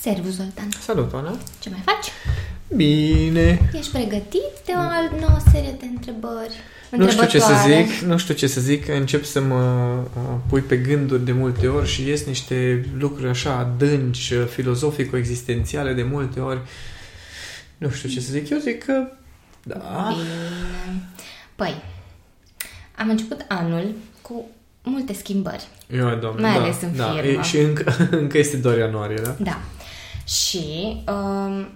Servus, Zoltan. Salut, Ana. Ce mai faci? Bine. Ești pregătit de o altă nouă serie de întrebări? Nu știu ce să Întrebătoare? zic, nu știu ce să zic, încep să mă uh, pui pe gânduri de multe ori și ies niște lucruri așa adânci, uh, filozofico-existențiale de multe ori. Nu știu ce să zic, eu zic că da. Bine. Păi, am început anul cu multe schimbări. Eu, doamne, Mai da, ales în da. firmă. E, și încă, încă este doar ianuarie, da? Da. Și um,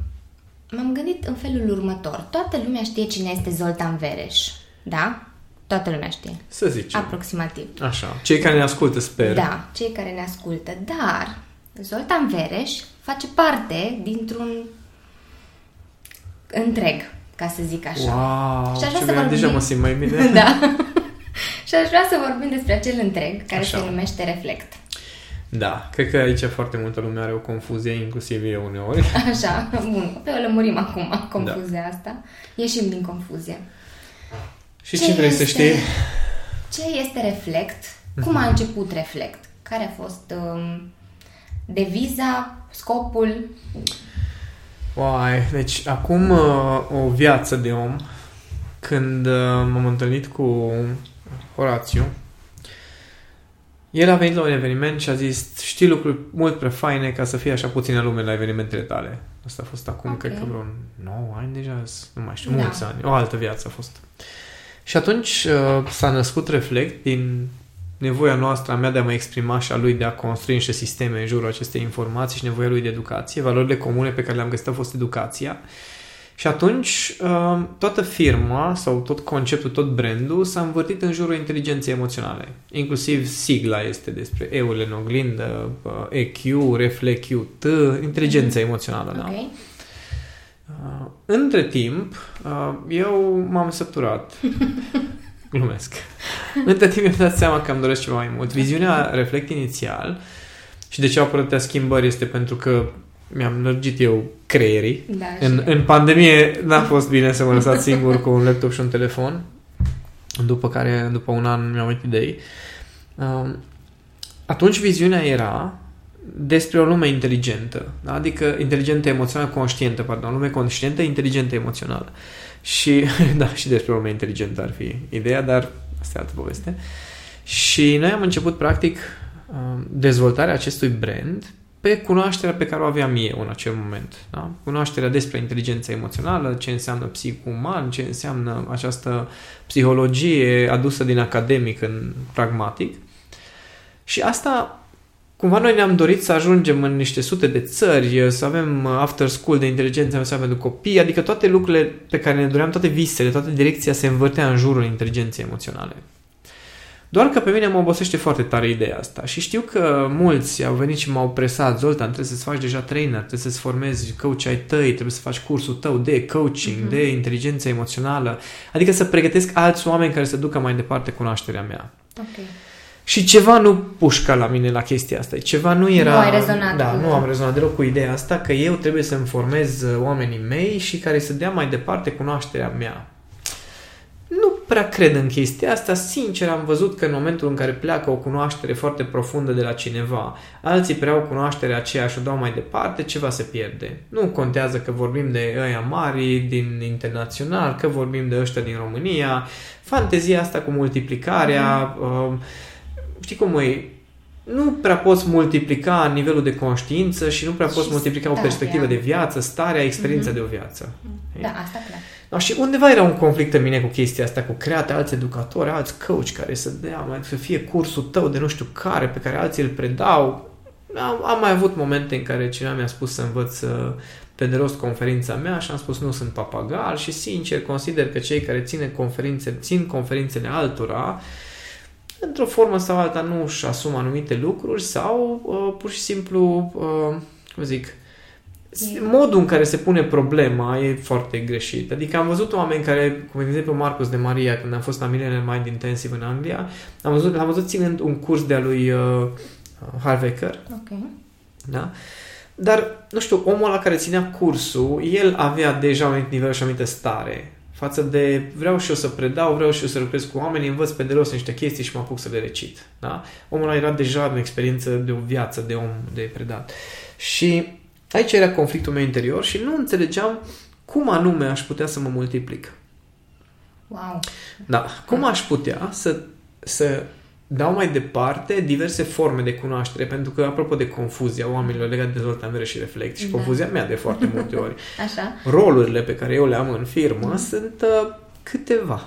m-am gândit în felul următor. Toată lumea știe cine este Zoltan Vereș. Da? Toată lumea știe. Să zicem. Aproximativ. Așa. Cei care ne ascultă, sper. Da, cei care ne ascultă. Dar Zoltan Vereș face parte dintr-un întreg, ca să zic așa. Wow, Și aș vrea ce să bine, vorbim- deja mă simt mai bine. Da. Și aș vrea să vorbim despre acel întreg care Așa. se numește reflect. Da, cred că aici foarte multă lume are o confuzie, inclusiv eu uneori. Așa, bun. Pe o lămurim acum confuzia asta. Ieșim din confuzie. Și Ce ce vrei să este? știi? Ce este reflect? Cum a început reflect? Care a fost um, deviza, scopul? Uai, deci acum uh, o viață de om, când uh, m-am întâlnit cu Horațiu, el a venit la un eveniment și a zis, știi lucruri mult prea faine ca să fie așa puține lume la evenimentele tale. Asta a fost acum, Ok. cred că vreo 9 ani deja, nu mai știu, Da. mulți ani, o altă viață a fost. Și atunci uh, s-a născut Reflect din nevoia noastră, a mea de a mă exprima și a lui de a construi niște sisteme în jurul acestei informații și nevoia lui de educație. Valorile comune pe care le-am găsit a fost educația. Și atunci uh, toată firma sau tot conceptul, tot brandul s-a învârtit în jurul inteligenței emoționale. Inclusiv sigla este despre E-urile în oglindă, uh, EQ, Reflect T, inteligența emoțională. Da? Ok. Uh, între timp, uh, eu m-am săturat. Glumesc. Între timp mi-am dat seama că îmi doresc ceva mai mult. Viziunea reflect inițial și de ce au apărut atâtea schimbări este pentru că mi-am lărgit eu creierii. Da, În, și- în pandemie n-a fost bine să mă lăsați singur cu un laptop și un telefon. După care, după un an, mi-am uitat idei. Um, atunci viziunea era despre o lume inteligentă, da? adică inteligentă emoțională, conștientă, pardon, o lume conștientă, inteligentă emoțională. Și, da, și despre o lume inteligentă ar fi ideea, dar asta e altă poveste. Și noi am început, practic, um, dezvoltarea acestui brand pe cunoașterea pe care o aveam eu în acel moment. Da? Cunoașterea despre inteligența emoțională, ce înseamnă psihuman, ce înseamnă această psihologie adusă din academic în pragmatic. Și asta, cumva noi ne-am dorit să ajungem în niște sute de țări, să avem after school de inteligență emoțională pentru copii, adică toate lucrurile pe care ne doream, toate visele, toată direcția se învârtea în jurul inteligenței emoționale. Doar că pe mine mă obosește foarte tare ideea asta și știu că mulți au venit și m-au presat, Zoltan, trebuie să-ți faci deja trainer, trebuie să-ți formezi coach ai tăi, trebuie să faci cursul tău de coaching, Mhm. de inteligență emoțională, adică să pregătesc alți oameni care să ducă mai departe cunoașterea mea. Ok. Și ceva nu pușca la mine la chestia asta. Ceva nu era... Nu ai rezonat Da, cu- nu am rezonat deloc cu ideea asta că eu trebuie să-mi formez uh, oamenii mei și care să dea mai departe cunoașterea mea. Nu prea cred în chestia asta. Sincer, am văzut că în momentul în care pleacă o cunoaștere foarte profundă de la cineva, alții preau cunoașterea aceea și o dau mai departe, ceva se pierde. Nu contează că vorbim de ăia mari din internațional, că vorbim de ăștia din România. Fantezia asta cu multiplicarea... Uh, știi cum e? Nu prea poți multiplica nivelul de conștiință și nu prea Și poți multiplica o starea. perspectivă de viață, starea, experiența Mhm. de o viață. Da, asta clar. Da, și undeva era un conflict în mine cu chestia asta, cu create alți educatori, alți coach care să dea, mai, să fie cursul tău de nu știu care, pe care alții îl predau. Am, am mai avut momente în care cineva mi-a spus să învăț uh, pe de rost conferința mea și am spus nu sunt papagal și sincer consider că cei care ține conferințe, țin conferințele altora într-o formă sau alta nu își asumă anumite lucruri sau uh, pur și simplu, uh, cum zic, E- modul în care se pune problema e foarte greșit. Adică am văzut oameni care, cum de exemplu Marcus de Maria, când am fost la Millennium Mind Intensive în Anglia, am văzut, l-am văzut ținând un curs de-a lui uh, Harvecker, Ok. da? Dar, nu știu, omul la care ținea cursul, el avea deja un anumit nivel și o anumită stare față de vreau și eu să predau, vreau și eu să lucrez cu oameni, învăț pe de rost niște chestii și mă apuc să le recit. Da? Omul ăla era deja în experiență de o viață de om de predat. Și aici era conflictul meu interior și nu înțelegeam cum anume aș putea să mă multiplic. Wow. Da, cum aș putea să, să dau mai departe diverse forme de cunoaștere, pentru că, apropo de confuzia oamenilor legate de dezvoltare și reflect, și Da. confuzia mea de foarte multe ori, Așa? rolurile pe care eu le am în firmă sunt uh, câteva.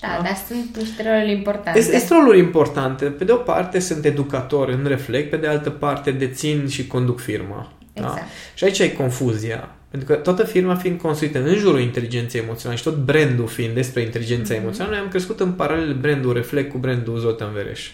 Da, dar sunt niște roluri importante. Este este roluri importante. Pe de o parte sunt educator în reflect, pe de altă parte dețin și conduc firma. Da? Exact. Și aici e confuzia. Pentru că toată firma fiind construită în jurul inteligenței emoționale și tot brandul fiind despre inteligența Mhm. emoțională, noi am crescut în paralel brandul Reflect cu brandul Zoltan Vereș.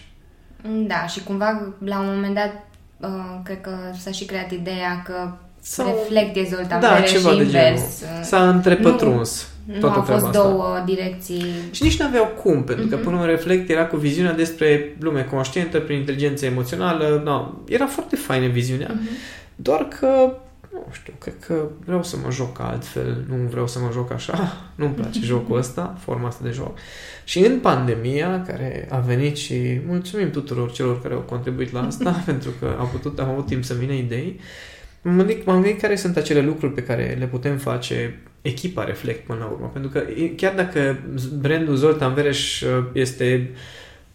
Da, și cumva la un moment dat uh, cred că s-a și creat ideea că Sau- reflect e Zoltan da, Vereș ceva și de invers. genul. S-a întrepătruns Nu toată au treaba fost asta. două direcții. Și nici nu aveau cum, pentru Mhm. că până în reflect era cu viziunea despre lume conștientă prin inteligență emoțională. No, era foarte faină viziunea, Mhm. doar că, nu știu, cred că vreau să mă joc altfel, nu vreau să mă joc așa, nu-mi place jocul ăsta, forma asta de joc. Și în pandemia care a venit și mulțumim tuturor celor care au contribuit la asta, pentru că au putut, am avut timp să vină idei, m-am gândit, m-am gândit care sunt acele lucruri pe care le putem face echipa Reflect până la urmă. Pentru că e- chiar dacă brandul Zoltan Vereș uh, este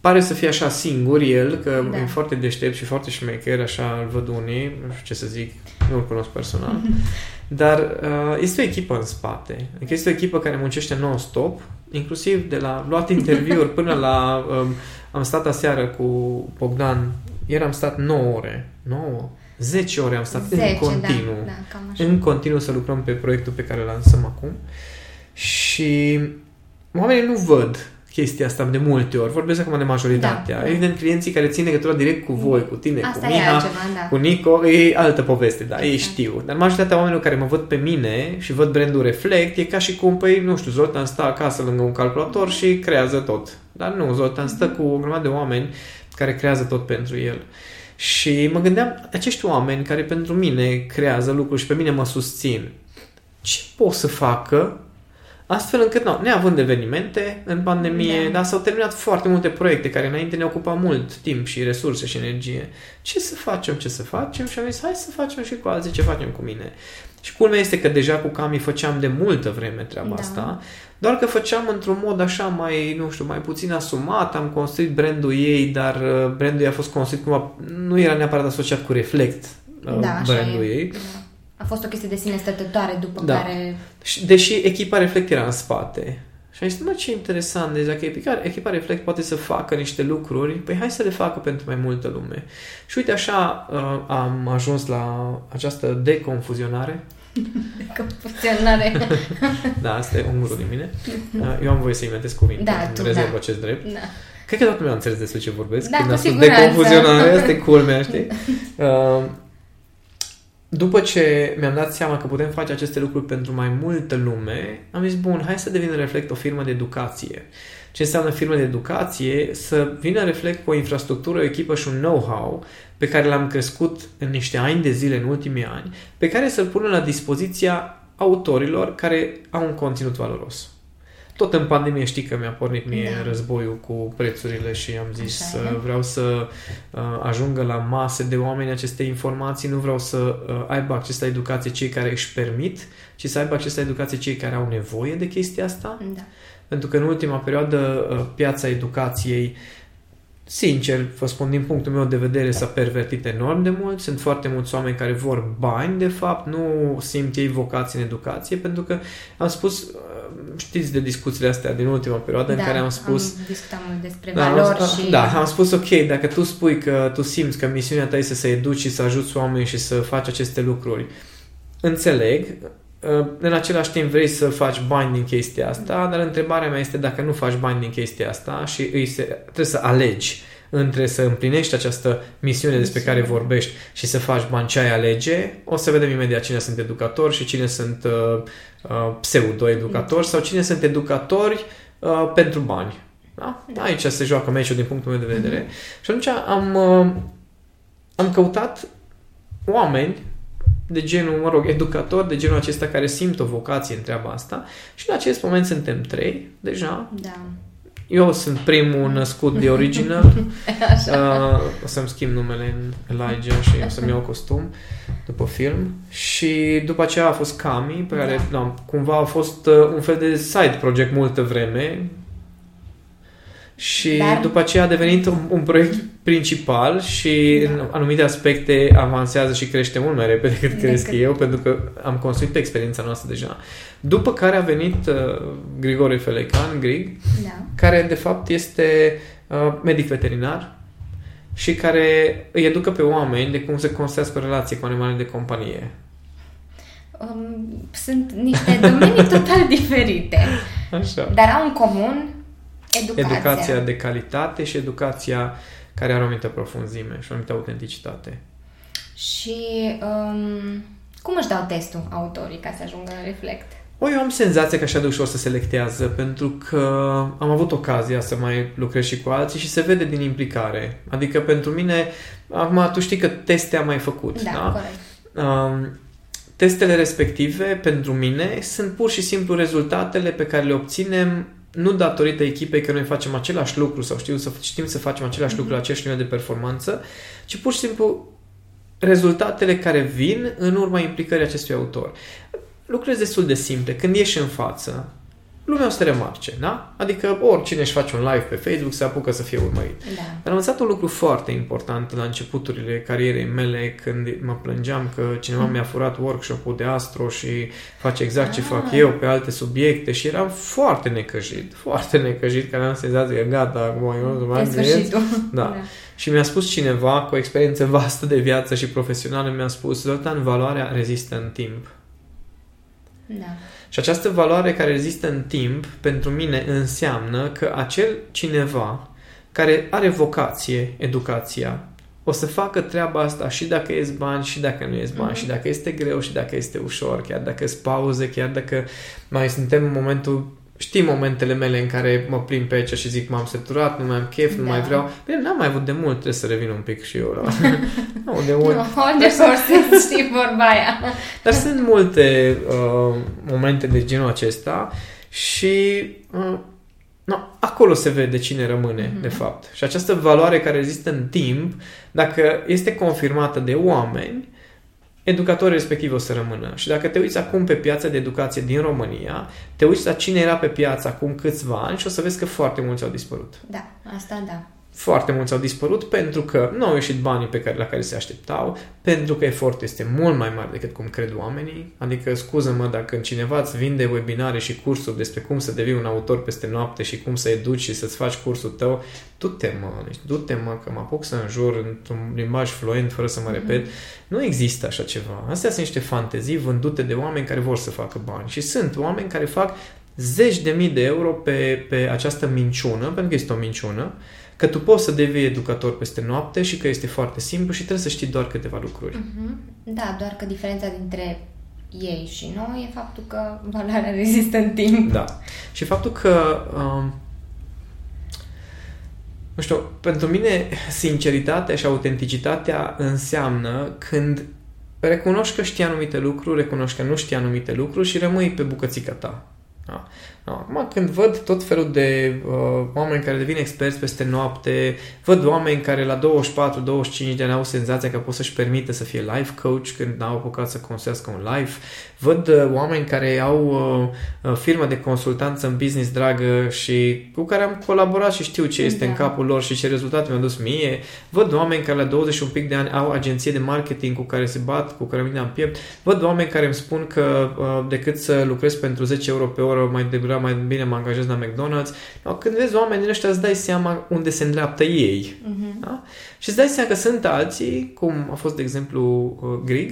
pare să fie așa singur el, că Da. e foarte deștept și foarte șmecher, așa îl văd unii, nu știu ce să zic, nu-l cunosc personal, dar uh, este o echipă în spate. Adică este o echipă care muncește non-stop, inclusiv de la luat interviuri până la... Um, am stat aseară cu Bogdan, ieri am stat 9 ore, 9, 10 ore am stat 10, în continuu Da, da, cam așa. în continuu să lucrăm pe proiectul pe care îl lansăm acum și oamenii nu văd chestia asta de multe ori. Vorbesc acum de majoritatea. Da, da. Evident, clienții care țin legătura direct cu voi, cu tine, Asta cu e Miha, altceva, da. cu Nico, e altă poveste, da, ei Exact. știu. Dar majoritatea oamenilor care mă văd pe mine și văd brandul Reflect, e ca și cum, păi, nu știu, Zoltan stă acasă lângă un calculator și creează tot. Dar nu, Zoltan stă cu o grămadă de oameni care creează tot pentru el. Și mă gândeam, acești oameni care pentru mine creează lucruri și pe mine mă susțin, ce pot să facă astfel încât, nu, neavând evenimente în pandemie, Da. dar s-au terminat foarte multe proiecte care înainte ne ocupa mult timp și resurse și energie. Ce să facem, ce să facem? Și am zis, hai să facem și cu alții ce facem cu mine. Și culmea este că deja cu Cami făceam de multă vreme treaba Da. asta, doar că făceam într-un mod așa mai, nu știu, mai puțin asumat, am construit brandul ei, dar uh, brandul ei a fost construit cumva, nu era neapărat asociat cu Reflect, uh, Da, așa brandul e. ei. Da. A fost o chestie de sine stătătoare după Da. care... Și, deși echipa Reflect era în spate. Și am zis, mă, ce interesant, deci dacă echipa, echipa Reflect poate să facă niște lucruri, păi hai să le facă pentru mai multă lume. Și uite așa uh, am ajuns la această deconfuzionare. Că funcționare. Da, asta e ungurul din mine. Uh, eu am voie să inventez cuvinte. Da, îmi tu, rezerv da. acest drept. da. Cred că toată lumea a înțeles despre ce vorbesc. Da, când cu am spus siguranță. deconfuzionare, asta e culmea, știi? Uh, după ce mi-am dat seama că putem face aceste lucruri pentru mai multă lume, am zis, bun, hai să devină Reflect o firmă de educație. Ce înseamnă firmă de educație? Să vină Reflect cu o infrastructură, o echipă și un know-how pe care l-am crescut în niște ani de zile în ultimii ani, pe care să-l pună la dispoziția autorilor care au un conținut valoros. Tot în pandemie știi că mi-a pornit mie Da. războiul cu prețurile și am zis Așa uh, e. vreau să uh, ajungă la mase de oameni aceste informații, nu vreau să uh, aibă acces la educație cei care își permit, ci să aibă acces la educație cei care au nevoie de chestia asta. da. Pentru că în ultima perioadă uh, piața educației Sincer, vă spun, din punctul meu de vedere s-a pervertit enorm de mult. Sunt foarte mulți oameni care vor bani, de fapt, nu simt ei vocație în educație, pentru că am spus, uh, știți de discuțiile astea din ultima perioadă în da, care am spus Am discutat mult despre da, valori am, și... da, am spus ok, dacă tu spui că tu simți că misiunea ta este să educi și să ajuți oameni și să faci aceste lucruri, înțeleg, uh, în același timp vrei să faci bani din chestia asta, dar întrebarea mea este dacă nu faci bani din chestia asta și îi se, trebuie să alegi între să împlinești această misiune despre care vorbești și să faci bani ce ai alege, o să vedem imediat cine sunt educatori și cine sunt uh, uh, pseudo-educatori sau cine sunt educatori uh, pentru bani. Da? Aici se joacă meciul din punctul meu de vedere. Și atunci am, uh, am căutat oameni de genul, mă rog, educatori de genul acesta care simt o vocație în treaba asta și în acest moment suntem trei deja. Da. Eu sunt primul născut de original. uh, o să-mi schimb numele în Elijah și o să-mi iau costum după film. Și după aceea a fost Cami, pe care da. no, cumva a fost uh, un fel de side project multă vreme. Și Dar... după aceea a devenit un, un proiect principal și da. în anumite aspecte avansează și crește mult mai repede decât cresc eu, pentru că am construit pe experiența noastră deja. După care a venit uh, Grigore Felecan, Grig, da. care de fapt este uh, medic veterinar și care îi educă pe oameni de cum să construiască o relație cu animalele de companie. Um, sunt niște domenii total diferite. Așa. Dar au în comun educația. Educația de calitate și educația care are o anumită profunzime și o anumită autenticitate. Și um, cum își dau testul autorii ca să ajungă la reflect? O, eu am senzația că așa de ușor se selectează, pentru că am avut ocazia să mai lucrez și cu alții și se vede din implicare. Adică pentru mine, acum tu știi că teste am mai făcut, da? da? corect. Um, testele respective, pentru mine, sunt pur și simplu rezultatele pe care le obținem nu datorită echipei că noi facem același lucru sau știu să, știm să facem același mm-hmm. lucru la aceeași nivel de performanță, ci pur și simplu rezultatele care vin în urma implicării acestui autor lucrurile destul de simple. Când ieși în față, lumea o să te remarce, da? Adică oricine își face un live pe Facebook se apucă să fie urmărit. Da. Dar am învățat un lucru foarte important la începuturile carierei mele când mă plângeam că cineva mm. mi-a furat workshop-ul de astro și face exact ah. ce fac eu pe alte subiecte și eram foarte necăjit, foarte necăjit, că am senzația că gata, acum eu nu mai Da. da. Și mi-a spus cineva cu o experiență vastă de viață și profesională, mi-a spus, Zoltan, valoarea rezistă în timp. Da. Și această valoare care rezistă în timp, pentru mine, înseamnă că acel cineva care are vocație, educația, o să facă treaba asta și dacă ies bani și dacă nu ies bani, mm-hmm. și dacă este greu și dacă este ușor, chiar dacă sunt pauze, chiar dacă mai suntem în momentul Știi momentele mele în care mă plimb pe aici și zic m-am săturat, nu mai am chef, da. nu mai vreau. Bine, n-am mai avut de mult, trebuie să revin un pic și eu la... nu, de mult. No, de horses, știi vorba aia. Dar sunt multe uh, momente de genul acesta și uh, no, acolo se vede cine rămâne, mm-hmm. de fapt. Și această valoare care există în timp, dacă este confirmată de oameni, educatorii respectiv o să rămână. Și dacă te uiți acum pe piața de educație din România, te uiți la cine era pe piață acum câțiva ani și o să vezi că foarte mulți au dispărut. Da, asta da foarte mulți au dispărut pentru că nu au ieșit banii pe care, la care se așteptau, pentru că efortul este mult mai mare decât cum cred oamenii. Adică, scuză-mă, dacă cineva îți vinde webinare și cursuri despre cum să devii un autor peste noapte și cum să educi și să-ți faci cursul tău, du-te, mă, deci, du-te, mă, că mă apuc să înjur într-un limbaj fluent fără să mă repet. Mm-hmm. Nu există așa ceva. Astea sunt niște fantezii vândute de oameni care vor să facă bani. Și sunt oameni care fac zeci de mii de euro pe, pe această minciună, pentru că este o minciună, că tu poți să devii educator peste noapte și că este foarte simplu și trebuie să știi doar câteva lucruri. Uh-huh. Da, doar că diferența dintre ei și noi e faptul că valoarea rezistă în timp. Da. Și faptul că um, nu știu, pentru mine sinceritatea și autenticitatea înseamnă când recunoști că știi anumite lucruri, recunoști că nu știi anumite lucruri și rămâi pe bucățica ta. Da. Acum, când văd tot felul de uh, oameni care devin experți peste noapte, văd oameni care la 24-25 de ani au senzația că pot să-și permită să fie life coach când n-au apucat să construiască un life, văd uh, oameni care au uh, uh, firmă de consultanță în business dragă și cu care am colaborat și știu ce este da. în capul lor și ce rezultate mi-au dus mie, văd oameni care la 20 un pic de ani au agenție de marketing cu care se bat, cu care mine am piept, văd oameni care îmi spun că uh, decât să lucrez pentru 10 euro pe oră, mai degrabă mai bine mă angajez la McDonald's. No, când vezi oamenii ăștia îți dai seama unde se îndreaptă ei. Uh-huh. Da? Și îți dai seama că sunt alții, cum a fost de exemplu uh, Grig,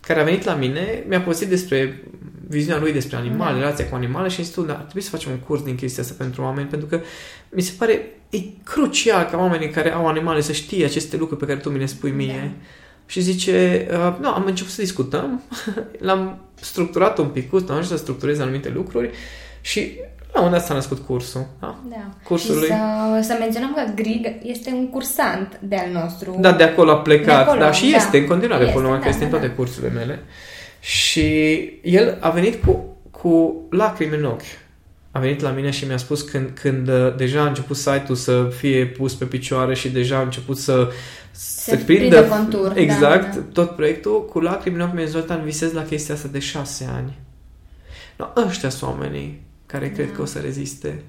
care a venit la mine, mi-a povestit despre viziunea lui despre animale, da. relația cu animale și a zis tu, da, trebuie să facem un curs din chestia asta pentru oameni, pentru că mi se pare e crucial ca oamenii care au animale să știe aceste lucruri pe care tu mi le spui mie. Da. Și zice, uh, nu, am început să discutăm, l-am structurat un pic, am ajuns să structurez anumite lucruri și la unde s-a născut cursul. Da? da. Cursul și lui. Să, să menționăm că Grig este un cursant de-al nostru. Da, de acolo a plecat. acolo, da, și da. este în continuare este, acolo, da, că este da, în toate da. cursurile mele. Și el a venit cu, cu lacrimi în ochi a venit la mine și mi-a spus când, când uh, deja a început site-ul să fie pus pe picioare și deja a început să se prindă contur. Exact, da, da. tot proiectul, cu lacrimi în ochi mi Zoltan, visez la chestia asta de șase ani. No, ăștia sunt oamenii care da. cred că o să reziste.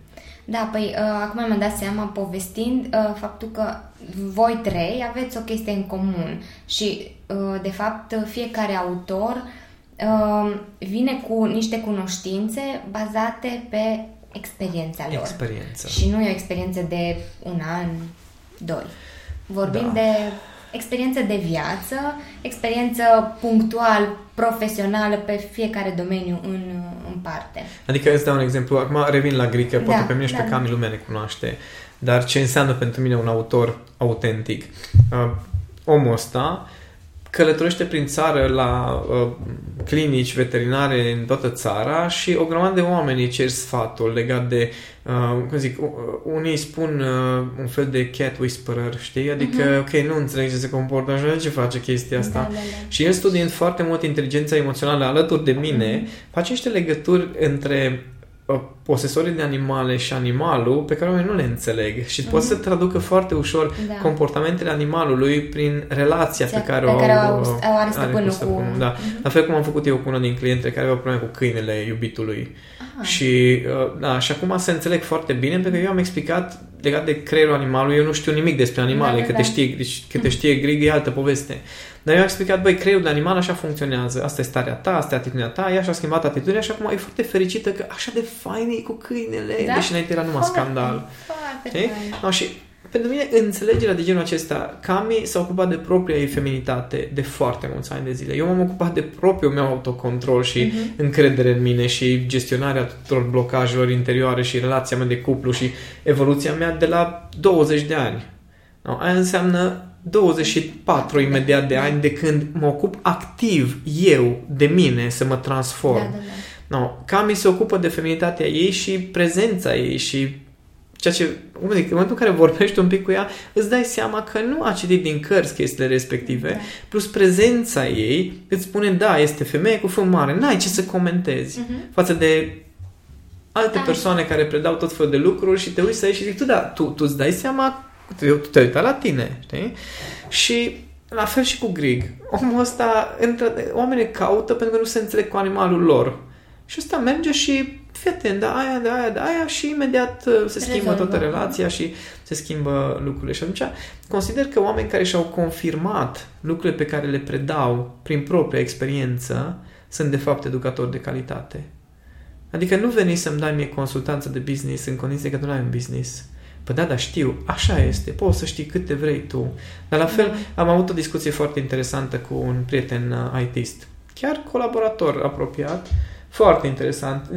Da, păi uh, acum mi-am dat seama povestind uh, faptul că voi trei aveți o chestie în comun și uh, de fapt fiecare autor uh, vine cu niște cunoștințe bazate pe experiența lor. Experiență. Și nu e o experiență de un an, doi. Vorbim da. de experiență de viață, experiență punctual, profesională pe fiecare domeniu în, în parte. Adică îți dau un exemplu, acum revin la Grică, poate da, pe mine și da, pe Cami lumea ne cunoaște, dar ce înseamnă pentru mine un autor autentic? Uh, omul ăsta călătorește prin țară la uh, clinici veterinare în toată țara și o grămadă de oameni îi cer sfatul legat de, uh, cum zic, uh, unii spun uh, un fel de cat whisperer, știi? Adică, uh-huh. ok, nu înțeleg ce se comportă așa, de ce face chestia asta? Da, da, da. Și el studiind foarte mult inteligența emoțională alături de mine, uh-huh. face niște legături între posesorii de animale și animalul pe care oamenii nu le înțeleg și mm-hmm. pot să traducă foarte ușor da. comportamentele animalului prin relația pe care, pe o, care au, au are stăpânul cu... Stăpânul, da. Mm-hmm. La fel cum am făcut eu cu unul din cliente care avea probleme cu câinele iubitului. Aha. Și, uh, da, și acum se înțeleg foarte bine pentru că eu am explicat legat de creierul animalului, eu nu știu nimic despre animale, da, da, că, da. Te știe, deci, că te știe grig e altă poveste. Dar eu am explicat, băi, creierul de animal așa funcționează. Asta e starea ta, asta e atitudinea ta, ea și-a schimbat atitudinea și acum e foarte fericită că așa de fain e cu câinele, da? deși înainte era numai foarte, scandal. Foarte no, și pentru mine, înțelegerea de genul acesta, Cami s-a ocupat de propria ei feminitate de foarte mulți ani de zile. Eu m-am ocupat de propriul meu autocontrol și uh-huh. încredere în mine și gestionarea tuturor blocajelor interioare și relația mea de cuplu și evoluția mea de la 20 de ani. No, aia înseamnă 24 imediat de ani de când mă ocup activ eu de mine să mă transform. Da, da, da. No, Cami se ocupă de feminitatea ei și prezența ei și ceea ce, cum zic, în momentul în care vorbești un pic cu ea, îți dai seama că nu a citit din cărți chestiile respective, da. plus prezența ei îți spune, da, este femeie cu fân mare, n-ai ce să comentezi uh-huh. față de alte da. persoane care predau tot felul de lucruri și te uiți să ei și zic, tu, da, tu, tu îți dai seama tu te uita la tine, știi? Și la fel și cu Grig. Omul ăsta, între, oamenii caută pentru că nu se înțeleg cu animalul lor. Și ăsta merge și fii atent, da aia, da aia, da aia și imediat uh, se schimbă Rezolvă. toată relația și se schimbă lucrurile. Și atunci consider că oameni care și-au confirmat lucrurile pe care le predau prin propria experiență sunt de fapt educatori de calitate. Adică nu veni să-mi dai mie consultanță de business în condiție că tu nu ai un business. Păi da, dar știu, așa este, poți să știi câte vrei tu. Dar la fel, am avut o discuție foarte interesantă cu un prieten uh, ITist, chiar colaborator apropiat, foarte interesant.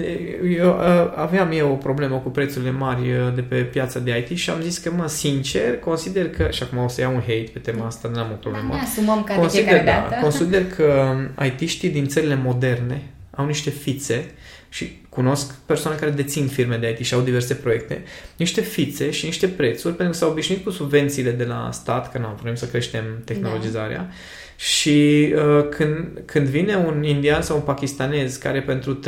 Eu uh, aveam eu o problemă cu prețurile mari uh, de pe piața de IT și am zis că, mă, sincer, consider că, și acum o să iau un hate pe tema asta, nu am o problemă. Ne asumăm ca consider, de da, dată. consider că IT-știi din țările moderne au niște fițe și cunosc persoane care dețin firme de IT și au diverse proiecte, niște fițe și niște prețuri, pentru că s-au obișnuit cu subvențiile de la stat, că nu vrem să creștem tehnologizarea. Da. Și uh, când, când vine un indian sau un pakistanez care pentru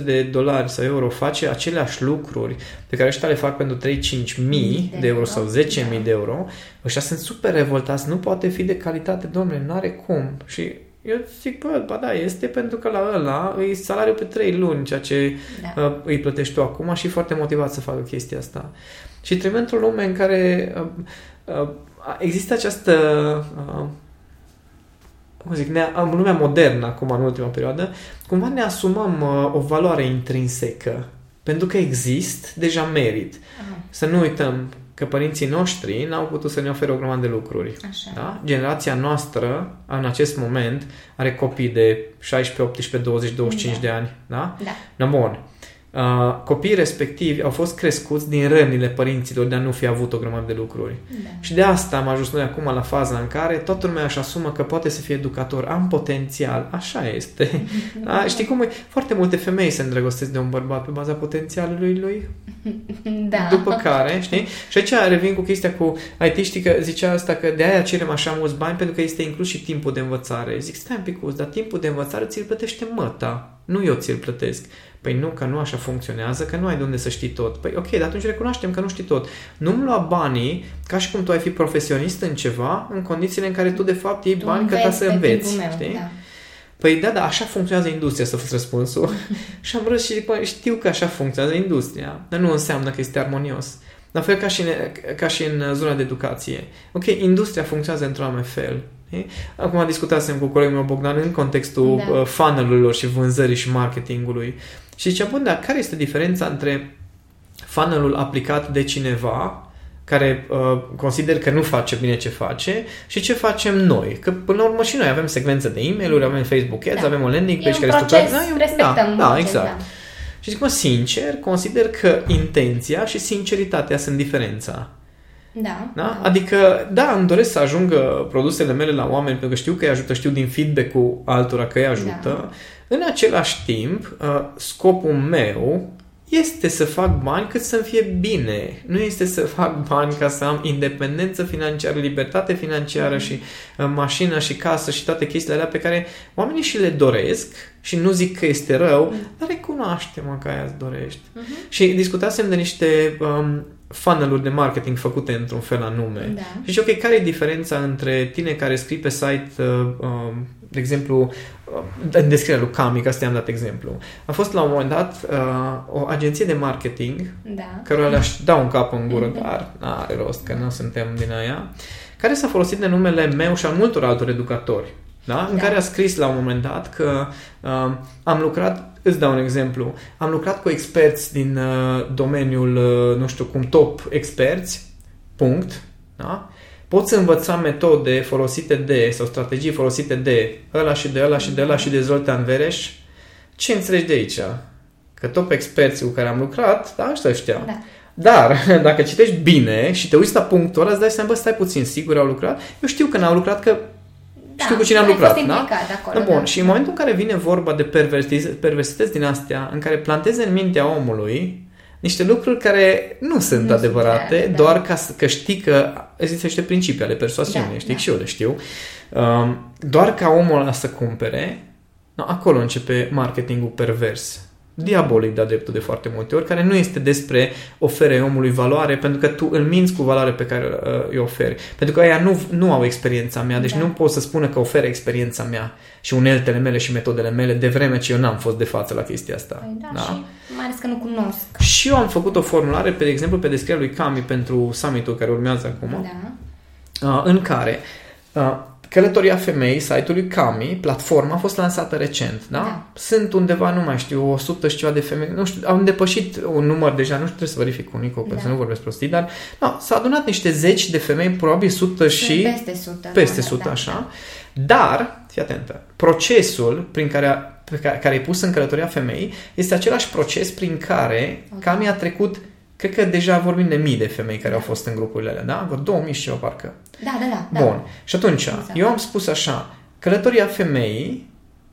300-500 de dolari sau euro face aceleași lucruri pe care ăștia le fac pentru 3-5 mii de euro sau 10 mii da. de euro, ăștia sunt super revoltați, nu poate fi de calitate, domnule, nu are cum. Și eu zic, bă, ba da, este pentru că la ăla îi salariu pe trei luni, ceea ce da. uh, îi plătești tu acum și e foarte motivat să facă chestia asta. Și trăim într-o lume în care uh, uh, există această uh, cum zic, ne, în lumea modernă acum, în ultima perioadă, cumva ne asumăm uh, o valoare intrinsecă. Pentru că exist, deja merit. Aha. Să nu uităm că părinții noștri n-au putut să ne ofere o grămadă de lucruri. Așa. Da? Generația noastră, în acest moment, are copii de 16, 18, 20, 25 da. de ani. Da? Da. No, bun. Uh, copiii respectivi au fost crescuți din rănile părinților de a nu fi avut o grămadă de lucruri. Da. Și de asta am ajuns noi acum la faza în care toată lumea își asumă că poate să fie educator. Am potențial. Așa este. da? Știi cum e? Foarte multe femei se îndrăgostesc de un bărbat pe baza potențialului lui. Da. După care, știi? Și aici revin cu chestia cu IT, știi că zicea asta că de aia cerem așa mulți bani pentru că este inclus și timpul de învățare. Zic, stai un pic, dar timpul de învățare ți-l plătește măta. Nu eu ți-l plătesc. Păi nu, că nu așa funcționează, că nu ai de unde să știi tot. Păi ok, dar atunci recunoaștem că nu știi tot. Nu-mi lua banii ca și cum tu ai fi profesionist în ceva, în condițiile în care tu de fapt iei Tu bani ca, ca să înveți. Meu, știi? Da. Păi da, da, așa funcționează industria, să fost răspunsul. și am vrut și zic, bă, știu că așa funcționează industria, dar nu înseamnă că este armonios. La fel ca și, în, ca și în zona de educație. Ok, industria funcționează într-un anume fel. Okay? Acum discutasem cu colegul meu Bogdan în contextul da. Uh, funnel-urilor și vânzării și marketingului. Și zicea, bun, dar care este diferența între funnel-ul aplicat de cineva care uh, consider că nu face bine ce face și ce facem noi. Că până la urmă și noi avem secvență de e-mail-uri, avem Facebook Ads, da. avem o landing page care proces, da, respectăm da, da, exact. Da. Și zic, mă, sincer, consider că intenția și sinceritatea sunt diferența. Da, da? da. Adică, da, îmi doresc să ajungă produsele mele la oameni pentru că știu că îi ajută, știu din feedback-ul altora că îi ajută. Da. În același timp, uh, scopul meu este să fac bani cât să-mi fie bine. Nu este să fac bani ca să am independență financiară, libertate financiară mm. și uh, mașină și casă și toate chestiile alea pe care oamenii și le doresc și nu zic că este rău, mm. dar recunoaște-mă că aia îți dorești. Mm-hmm. Și discutasem de niște um, funnel-uri de marketing făcute într-un fel anume. Da. Și zice, ok, care e diferența între tine care scrii pe site, uh, uh, de exemplu, uh, în descrierea lui Cami, că asta i-am dat exemplu. A fost la un moment dat uh, o agenție de marketing, da. care le-aș da un cap în gură, mm-hmm. dar are rost, că nu suntem din aia, care s-a folosit de numele meu și al multor altor educatori. Da? În da. care a scris la un moment dat că uh, am lucrat Îți dau un exemplu. Am lucrat cu experți din uh, domeniul, uh, nu știu cum, top experți, punct, da? Poți învăța metode folosite de, sau strategii folosite de ăla și de ăla și de ăla și de Zoltan Vereș. Ce înțelegi de aici? Că top experții cu care am lucrat, da, ăștia știau. Da. Dar, dacă citești bine și te uiți la punctul ăla, îți dai seama, bă, stai puțin, sigur au lucrat? Eu știu că n-au lucrat, că da, știu cu cine am lucrat. Da? Acolo, Bun, da. și în momentul în care vine vorba de perversități din astea, în care planteze în mintea omului niște lucruri care nu sunt nu adevărate, sunt, da. doar ca să, că știi că există niște principii ale persoasiunii, da, știi, da. și eu le știu, um, doar ca omul ăla să cumpere, no, acolo începe marketingul pervers diabolic de dreptul de foarte multe ori, care nu este despre ofere omului valoare, pentru că tu îl minți cu valoare pe care uh, îi oferi. Pentru că aia nu, nu au experiența mea, deci da. nu pot să spună că oferă experiența mea și uneltele mele și metodele mele, de vreme ce eu n-am fost de față la chestia asta. Păi da, da? și mai ales că nu cunosc. Și eu am făcut o formulare, pe exemplu, pe descrierea lui Cami pentru summitul care urmează acum, da. uh, în care uh, Călătoria Femei, site-ului Cami, platforma a fost lansată recent, da? da? Sunt undeva, nu mai știu, 100 și ceva de femei, nu știu, au depășit un număr deja, nu știu, trebuie să verific cu Nico, da. să nu vorbesc prostii, dar no, s-au adunat niște zeci de femei, probabil 100 și... Peste 100. Peste 100, da, așa. Da. Dar, fii atentă, procesul prin care, a, pe care, care e pus în Călătoria Femei este același proces prin care okay. Cami a trecut Cred că deja vorbim de mii de femei care au fost în grupurile alea, da? Vreo 2000 și ceva parcă. Da, da, da. Bun. Da. Și atunci, exact. eu am spus așa, călătoria femeii,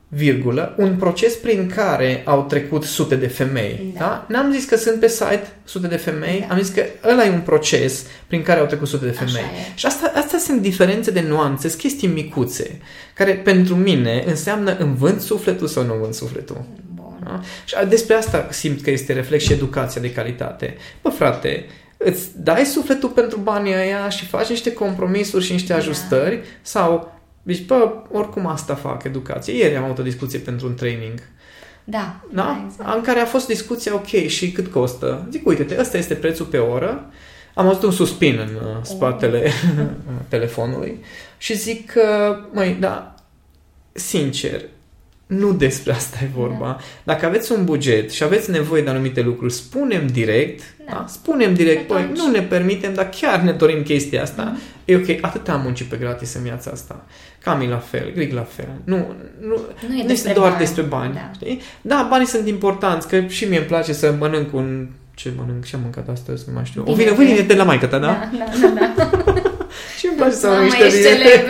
virgulă, un proces prin care au trecut sute de femei. Da. da? N-am zis că sunt pe site sute de femei, da. am zis că ăla e un proces prin care au trecut sute de femei. Și asta, astea sunt diferențe de nuanțe, sunt chestii micuțe, care pentru mine înseamnă învânt sufletul sau nu învânt sufletul. Da? Și despre asta simt că este reflex și educația de calitate. Bă, frate, îți dai sufletul pentru banii ăia și faci niște compromisuri și niște da. ajustări sau deci, bă, oricum asta fac educație. Ieri am avut o discuție pentru un training. Da. Da? da exact. În care a fost discuția, ok, și cât costă? Zic, uite-te, ăsta este prețul pe oră. Am auzit un suspin în uh, spatele oh. telefonului și zic că, măi, da, sincer, nu despre asta e vorba. Da. Dacă aveți un buget și aveți nevoie de anumite lucruri, spunem direct, da. Da? spunem direct, păi nu ne permitem, dar chiar ne dorim chestia asta. Mm-hmm. E ok, atât am muncit pe gratis în viața asta. Cami la fel, Grig la fel. Nu, nu, nu, nu este doar bani. despre bani. Da. Știi? da, banii sunt importanți, că și mie îmi place să mănânc un... Ce mănânc? Ce am mâncat astăzi? Nu mai știu. O vine, vine de la maică ta, da? Da, da, da. da. și îmi place să mănânc niște vinete.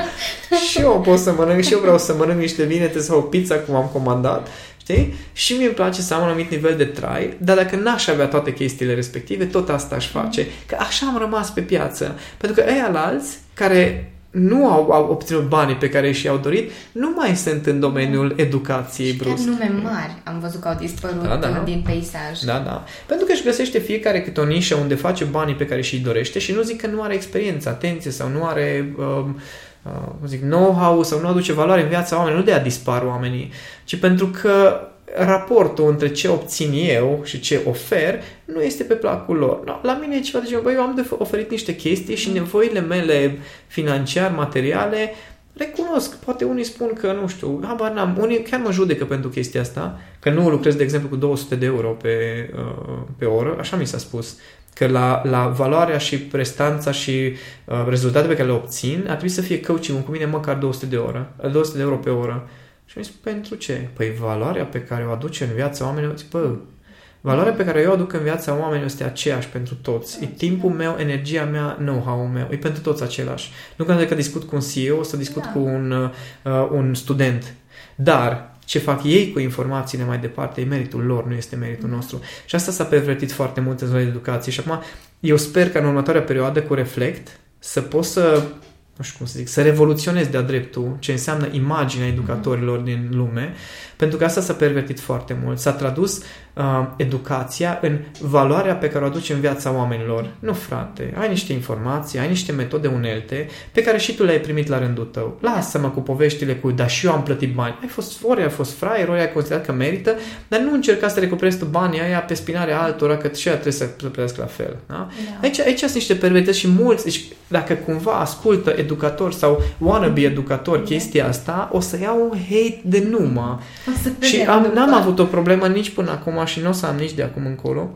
și eu pot să mănânc, și eu vreau să mănânc niște vinete sau o pizza cum am comandat. Știi? Și mie îmi place să am un anumit nivel de trai, dar dacă n-aș avea toate chestiile respective, tot asta aș face. Că așa am rămas pe piață. Pentru că ăia la alți care nu au, au obținut banii pe care și-au dorit, nu mai sunt în domeniul educației Și brusc. chiar nume mari am văzut că au dispărut Da, da. din peisaj. Da, da. Pentru că își găsește fiecare câte o nișă unde face banii pe care și-i dorește și nu zic că nu are experiență, atenție, sau nu are um, uh, cum zic, know-how sau nu aduce valoare în viața oamenilor, nu de a dispar oamenii, ci pentru că raportul între ce obțin eu și ce ofer nu este pe placul lor. No, la mine e ceva de genul, băi, eu am de oferit niște chestii și nevoile mele financiar, materiale, recunosc. Poate unii spun că, nu știu, habar n-am, unii chiar mă judecă pentru chestia asta, că nu lucrez, de exemplu, cu 200 de euro pe, uh, pe oră, așa mi s-a spus că la, la valoarea și prestanța și uh, rezultatele pe care le obțin, ar trebui să fie coaching cu mine măcar 200 de, oră, 200 de euro pe oră. Și mi zis, pentru ce? Păi valoarea pe care o aduce în viața oamenilor, zic, bă, valoarea pe care eu o aduc în viața oamenilor este aceeași pentru toți. E timpul meu, energia mea, know-how-ul meu. E pentru toți același. Nu când că discut cu un CEO, o să discut Da. cu un, uh, un student. Dar ce fac ei cu informațiile mai departe e meritul lor, nu este meritul nostru. Și asta s-a pervertit foarte mult în zona de educație și acum eu sper că în următoarea perioadă cu Reflect să pot să nu știu cum să zic, să revoluționez de-a dreptul ce înseamnă imaginea educatorilor din lume, pentru că asta s-a pervertit foarte mult. S-a tradus uh, educația în valoarea pe care o aduce în viața oamenilor. Nu, frate, ai niște informații, ai niște metode unelte pe care și tu le-ai primit la rândul tău. Lasă-mă cu poveștile cu, da, și eu am plătit bani. Ai fost, ori ai fost fraier, ori ai considerat că merită, dar nu încerca să recuperezi tu banii aia pe spinarea altora, că și ea trebuie să plătească la fel. Da? Da. Aici, aici sunt niște pervertăți și mulți, deci dacă cumva ascultă educatori sau wannabe educatori chestia asta, o să iau un hate de numă. O să Și vedem am, după. n-am avut o problemă nici până acum și nu o să am nici de acum încolo.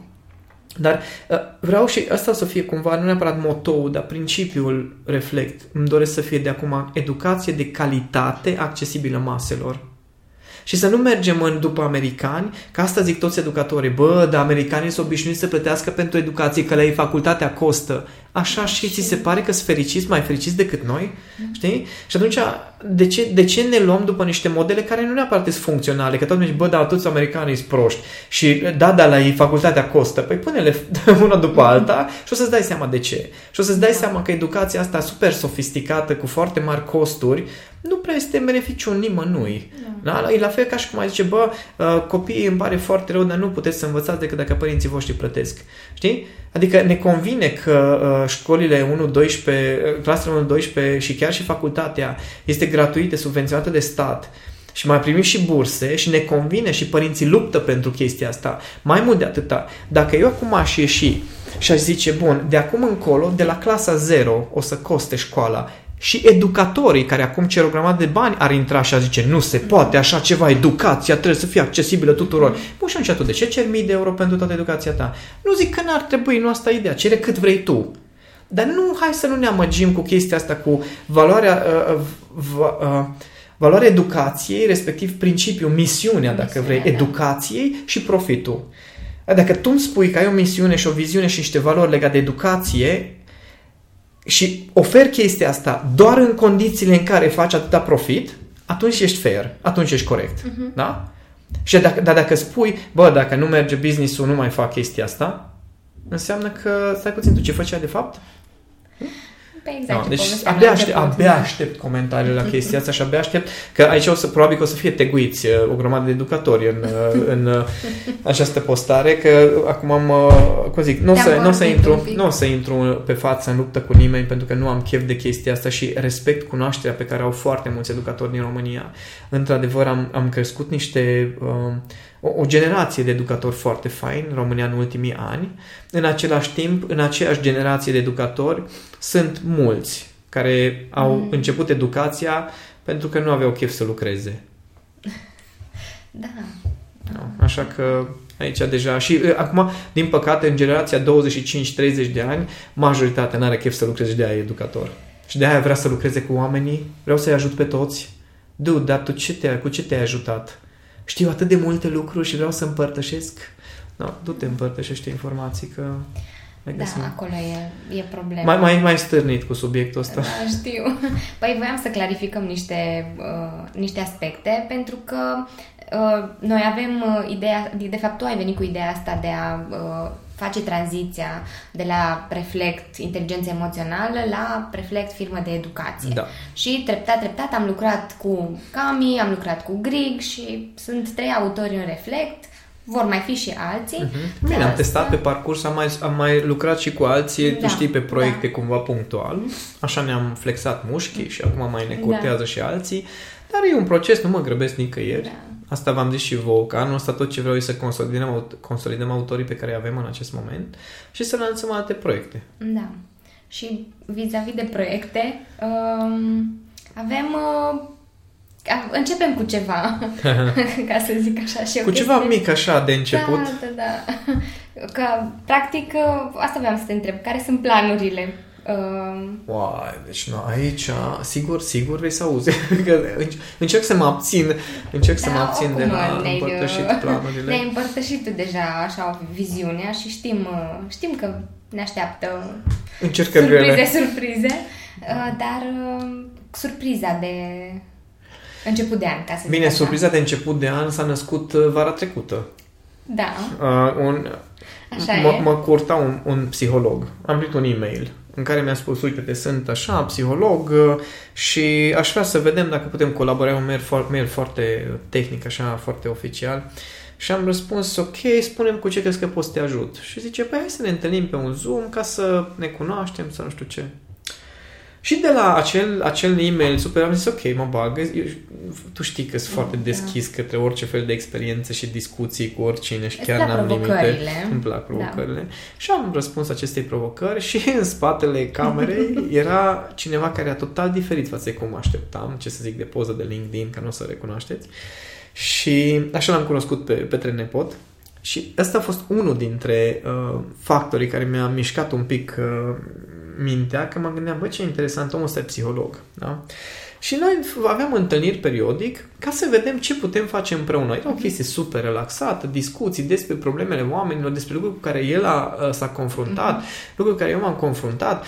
Dar uh, vreau și asta să fie cumva, nu neapărat motou, dar principiul reflect. Îmi doresc să fie de acum educație de calitate accesibilă maselor. Și să nu mergem în după americani, că asta zic toți educatorii, bă, dar americanii sunt obișnuiți să plătească pentru educație, că la ei facultatea costă. Așa și ți se pare că sunt fericiți, mai fericiți decât noi? Știi? Și atunci, de ce, de ce ne luăm după niște modele care nu neapărat sunt funcționale? Că tot zici, bă, dar toți americanii sunt proști. Și da, da, la ei facultatea costă. Păi pune-le una după alta și o să-ți dai seama de ce. Și o să-ți dai seama că educația asta super sofisticată, cu foarte mari costuri, nu prea este în beneficiul nimănui. Da? E la fel ca și cum ai zice, bă, uh, copiii îmi pare foarte rău, dar nu puteți să învățați decât dacă părinții voștri plătesc. Știi? Adică ne convine că uh, școlile 1-12, uh, clasele 1-12 și chiar și facultatea este gratuită, subvenționată de stat și mai primim și burse și ne convine și părinții luptă pentru chestia asta. Mai mult de atâta, dacă eu acum aș ieși și aș zice, bun, de acum încolo, de la clasa 0 o să coste școala și educatorii care acum cer o grămadă de bani ar intra și ar zice nu se poate așa ceva, educația trebuie să fie accesibilă tuturor. Bun, și atunci tu de ce ceri mii de euro pentru toată educația ta? Nu zic că n-ar trebui, nu asta e ideea, cere cât vrei tu. Dar nu, hai să nu ne amăgim cu chestia asta, cu valoarea, uh, v, uh, valoarea educației, respectiv principiul, misiunea, dacă Misiunea, vrei, da. educației și profitul. Dacă tu îmi spui că ai o misiune și o viziune și niște valori legate de educație și oferi chestia asta doar în condițiile în care faci atâta profit, atunci ești fair, atunci ești corect. Uh-huh. Da? Și dacă, dar dacă spui, bă, dacă nu merge business-ul, nu mai fac chestia asta, înseamnă că, stai puțin, tu ce făceai de fapt? Pe exact Da, ce deci povesteam abia la aștept, început, abia da. aștept comentariile la chestia asta și abia aștept că aici o să, probabil că o să fie teguiți uh, o grămadă de educatori în, uh, în uh, această postare, că acum am, uh, cum zic, nu o Te-am să, n-o să, vorbit intru, un pic. nu o să intru pe față în luptă cu nimeni pentru că nu am chef de chestia asta și respect cunoașterea pe care au foarte mulți educatori din România. Într-adevăr, am, am crescut niște... Uh, o, o generație de educatori foarte faini în România în ultimii ani. În același timp, în aceeași generație de educatori, sunt mulți care au Mm. început educația pentru că nu aveau chef să lucreze. Da. Nu? Așa că aici deja și uh, acum, din păcate, în generația 25-30 de ani, majoritatea nu are chef să lucreze și de aia e educator. Și de aia vrea să lucreze cu oamenii, vreau să-i ajut pe toți. Dude, dar tu ce te, cu ce te-ai ajutat? Știu atât de multe lucruri și vreau să împărtășesc. No, du-te împărtășește informații că mai Da, găsim. acolo e, e problema. Mai, mai, mai stârnit cu subiectul ăsta. Da, știu. Păi voiam să clarificăm niște, uh, niște aspecte, pentru că uh, noi avem uh, ideea, de fapt tu ai venit cu ideea asta de a uh, face tranziția de la Reflect inteligență emoțională la Reflect firmă de educație. Da. Și treptat, treptat am lucrat cu Cami, am lucrat cu Grig și sunt trei autori în Reflect vor mai fi și alții. Uh-huh. Bine, am testat pe parcurs, am mai, am mai lucrat și cu alții, da, tu știi, pe proiecte da. cumva punctual. Așa ne-am flexat mușchii și acum mai ne curtează da. și alții. Dar e un proces, nu mă grăbesc nicăieri. Da. Asta v-am zis și vouă, că anul ăsta tot ce vreau e să consolidăm, consolidăm autorii pe care îi avem în acest moment și să lansăm alte proiecte. Da. Și vis-a-vis de proiecte, um, avem uh, Începem cu ceva, ca să zic așa. Și cu ceva mic așa de început. Da, da, da. Că, practic, asta vreau să te întreb. Care sunt planurile? Uh... Uai, deci nu, aici, sigur, sigur vrei să auzi. că încerc să mă abțin, încerc da, să mă da, abțin de la împărtășit planurile. Ne-ai împărtășit tu deja așa viziunea și știm, uh, știm că ne așteaptă surprize, surprize, uh, dar uh, surpriza de Început de an, ca să Bine, surpriza de început de an s-a născut uh, vara trecută. Da. Uh, un, așa m- e. Mă curta un, un psiholog. Am primit un e-mail în care mi-a spus, uite, sunt așa, psiholog uh, și aș vrea să vedem dacă putem colabora un mail, mail foarte tehnic, așa, foarte oficial. Și am răspuns, ok, spunem cu ce crezi că poți să te ajut. Și zice, păi hai să ne întâlnim pe un Zoom ca să ne cunoaștem, să nu știu ce. Și de la acel, acel e-mail super am zis, ok, mă bag, eu, tu știi că sunt mm, foarte da. deschis către orice fel de experiențe și discuții cu oricine și chiar n-am limite. Îmi plac da. provocările. Da. Și am răspuns acestei provocări și în spatele camerei era cineva care era total diferit față de cum așteptam, ce să zic, de poză de LinkedIn, că nu o să recunoașteți. Și așa l-am cunoscut pe Petre Nepot. Și ăsta a fost unul dintre uh, factorii care mi-a mișcat un pic uh, mintea că mă gândeam, bă, ce interesant, omul ăsta e psiholog. Da? Și noi aveam întâlniri periodic ca să vedem ce putem face împreună. Era o chestie super relaxată, discuții despre problemele oamenilor, despre lucruri cu care el a, s-a confruntat, mm-hmm. lucruri cu care eu m-am confruntat.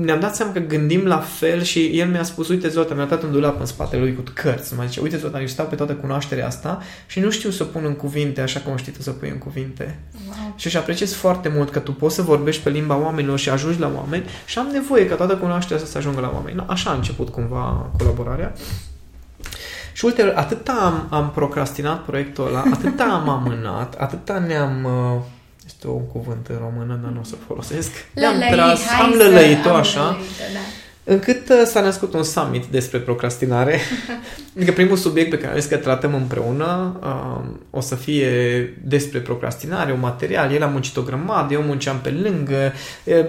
Ne-am dat seama că gândim la fel și el mi-a spus, uite Zolta, mi-a dat un dulap în spatele lui cu cărți. Mă zice, uite Zolta, eu stau pe toată cunoașterea asta și nu știu să o pun în cuvinte așa cum știi tu să pui în cuvinte. Wow. Și își apreciez foarte mult că tu poți să vorbești pe limba oamenilor și ajungi la oameni și am nevoie ca toată cunoașterea asta să ajungă la oameni. Așa a început cumva colaborarea. Și ulterior, atâta am, am procrastinat proiectul ăla, atâta am amânat, atâta ne-am... Uh, este un cuvânt în română, dar nu o să folosesc. Ne-am tras, am lălăit-o așa. Da încât uh, s-a născut un summit despre procrastinare. adică primul subiect pe care am zis că tratăm împreună uh, o să fie despre procrastinare, un material. El a muncit o grămadă, eu munceam pe lângă,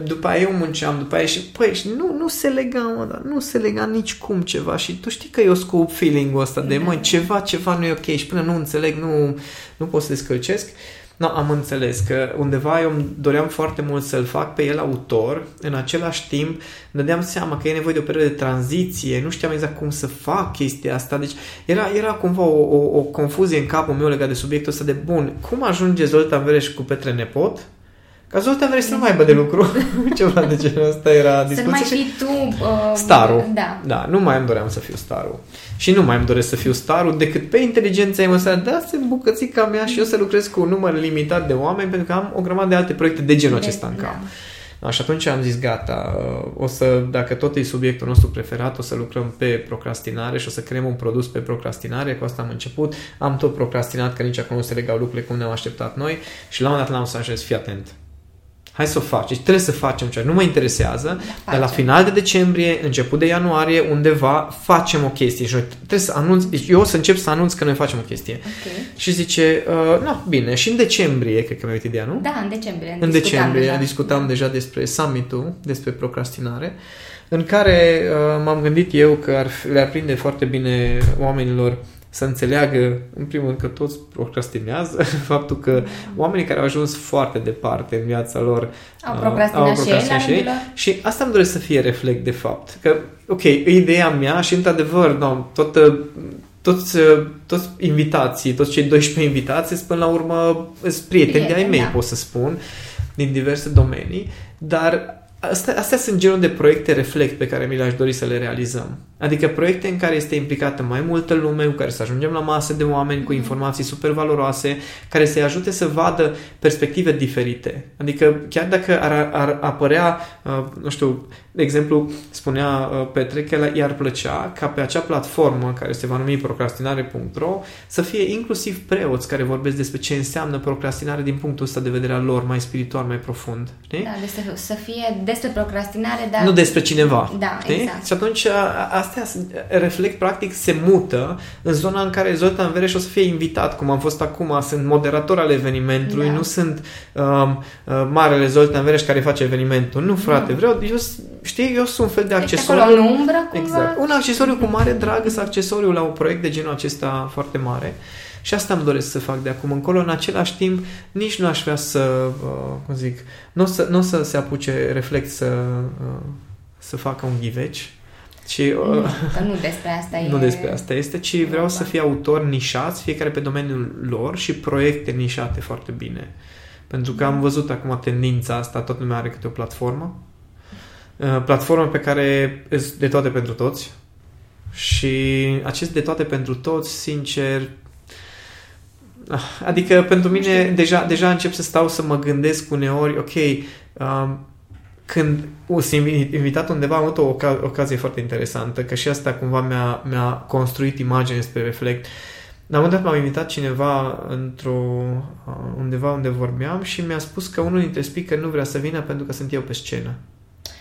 după aia eu munceam, după aia și, păi, și nu, nu se lega, mă, dar nu se lega nici cum ceva și tu știi că eu scup feeling-ul ăsta de, măi, ceva, ceva nu e ok și până nu înțeleg, nu, nu pot să descălcesc. No, am înțeles că undeva eu îmi doream foarte mult să-l fac pe el autor, în același timp ne dădeam seama că e nevoie de o perioadă de tranziție, nu știam exact cum să fac chestia asta, deci era, era cumva o, o, o confuzie în capul meu legat de subiectul ăsta de bun, cum ajunge Zoltan Vereș cu Petre Nepot? Ca Zoltan Vereș să nu mai aibă de lucru, ceva de genul ăsta era discuția. Să mai fii tu... Uh, starul. Da. Da, nu mai îmi doream să fiu starul. Și nu mai îmi doresc să fiu starul decât pe inteligența emoțională. Da, se bucățica mea și eu să lucrez cu un număr limitat de oameni pentru că am o grămadă de alte proiecte de genul acesta în cap. Da. Da, și atunci am zis, gata, o să, dacă tot e subiectul nostru preferat, o să lucrăm pe procrastinare și o să creăm un produs pe procrastinare, cu asta am început. Am tot procrastinat, că nici acum nu se legau lucrurile cum ne-am așteptat noi și la un dat l-am să ajungi, fii atent hai să o faci. Deci trebuie să facem ceva. Nu mă interesează, da, dar la final de decembrie, început de ianuarie, undeva, facem o chestie. Și noi trebuie să anunț, deci eu o să încep să anunț că noi facem o chestie. Okay. Și zice, uh, nu, bine, și în decembrie, cred că mi-a ideea, nu? Da, în decembrie. În decembrie deja. discutam da. deja despre summitul, despre procrastinare, în care uh, m-am gândit eu că ar, le-ar prinde foarte bine oamenilor să înțeleagă, în primul rând, că toți procrastinează, faptul că oamenii care au ajuns foarte departe în viața lor au uh, procrastinat, au procrastinat și ei, și asta îmi doresc să fie reflect de fapt. Că, ok, e ideea mea și, într-adevăr, no, tot, uh, toți, uh, toți invitații, toți cei 12 invitații, până la urmă, sunt prieteni de ai mei, da. pot să spun, din diverse domenii, dar astea, astea sunt genul de proiecte reflect pe care mi le-aș dori să le realizăm. Adică proiecte în care este implicată mai multă lume, cu care să ajungem la masă de oameni cu informații super valoroase, care să-i ajute să vadă perspective diferite. Adică chiar dacă ar, ar apărea, uh, nu știu, de exemplu, spunea uh, Petre că i-ar plăcea ca pe acea platformă care se va numi procrastinare.ro să fie inclusiv preoți care vorbesc despre ce înseamnă procrastinare din punctul ăsta de vedere al lor, mai spiritual, mai profund. Știi? Da, deci să, să fie despre procrastinare, dar... Nu despre cineva. Da, știi? exact. Și atunci a- astea s- reflect, practic, se mută în zona în care Zoltan Vereș o să fie invitat, cum am fost acum, sunt moderator al evenimentului, Da. nu sunt um, uh, marele Zoltan Vereș care face evenimentul. Nu, frate, vreau, eu, s- știi, eu sunt un fel de Ești accesoriu. acolo în umbră, cumva? Exact. Un accesoriu cu mare drag, sunt accesoriu la un proiect de genul acesta foarte mare. Și asta îmi doresc să fac de acum încolo. În același timp, nici nu aș vrea să, uh, cum zic, nu o să, nu o să se apuce reflex să, uh, să facă un ghiveci. Și, uh, Nu, că nu despre asta e... nu despre asta este, ci vreau vorba. să fie autori nișați, fiecare pe domeniul lor și proiecte nișate foarte bine. Pentru că am văzut acum tendința asta, toată lumea are câte o platformă. Uh, Platformă pe care sunt de toate pentru toți. Și acest de toate pentru toți, sincer, ah, adică pentru mine deja, deja încep să stau să mă gândesc uneori, ok, um, când o, sunt invi- invitat undeva, am avut o oca- ocazie foarte interesantă, că și asta cumva mi-a, mi-a construit imagine spre reflect. La un moment dat m-a invitat cineva într-o, uh, undeva unde vorbeam și mi-a spus că unul dintre speaker nu vrea să vină pentru că sunt eu pe scenă.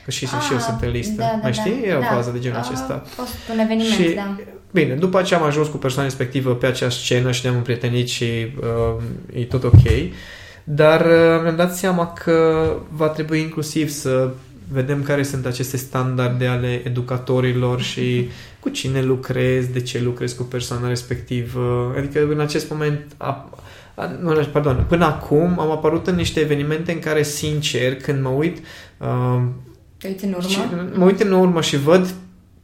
Că și, și eu sunt pe listă. Da, da, Mai da, știi? Era da. o fază de genul A acesta. fost un eveniment, Și- da. Bine, după ce am ajuns cu persoana respectivă pe acea scenă și ne-am împrietenit și uh, e tot ok, dar uh, mi-am dat seama că va trebui inclusiv să vedem care sunt aceste standarde ale educatorilor și cu cine lucrezi, de ce lucrezi cu persoana respectivă. Adică în acest moment, a, a, nu, pardon, până acum am apărut în niște evenimente în care, sincer, când mă uit uh, Te uiți în urmă? și mă uit în urmă și văd